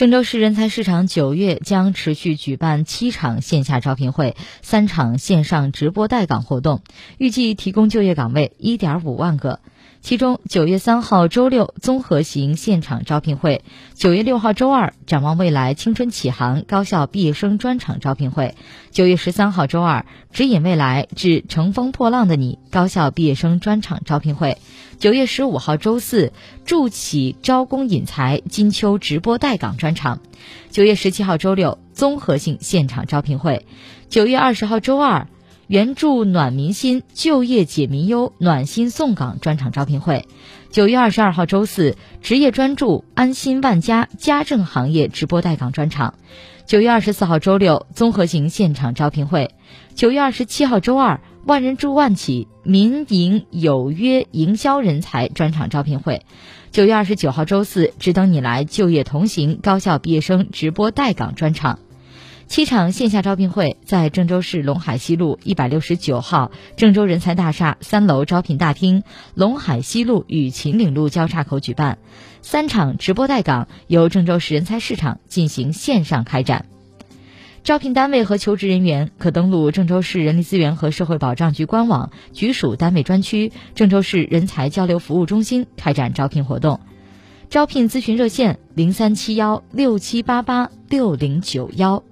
郑州市人才市场九月将持续举办七场线下招聘会、三场线上直播带岗活动，预计提供就业岗位一点五万个。其中，九月三号周六综合型现场招聘会；九月六号周二展望未来青春启航高校毕业生专场招聘会；九月十三号周二指引未来致乘风破浪的你高校毕业生专场招聘会；九月十五号周四助企招工引才金秋直播带岗专场；九月十七号周六综合性现场招聘会；九月二十号周二。援助暖民心、就业解民忧、暖心送岗专场招聘会，九月二十二号周四，职业专注、安心万家家政行业直播带岗专场；九月二十四号周六，综合型现场招聘会；九月二十七号周二，万人助万企民营有约营销人才专场招聘会；九月二十九号周四，只等你来就业同行高校毕业生直播带岗专场。七场线下招聘会在郑州市陇海西路一百六十九号郑州人才大厦三楼招聘大厅、陇海西路与秦岭路交叉口举办；三场直播带岗由郑州市人才市场进行线上开展。招聘单位和求职人员可登录郑州市人力资源和社会保障局官网、局属单位专区、郑州市人才交流服务中心开展招聘活动。招聘咨询热线：零三七幺六七八八六零九幺。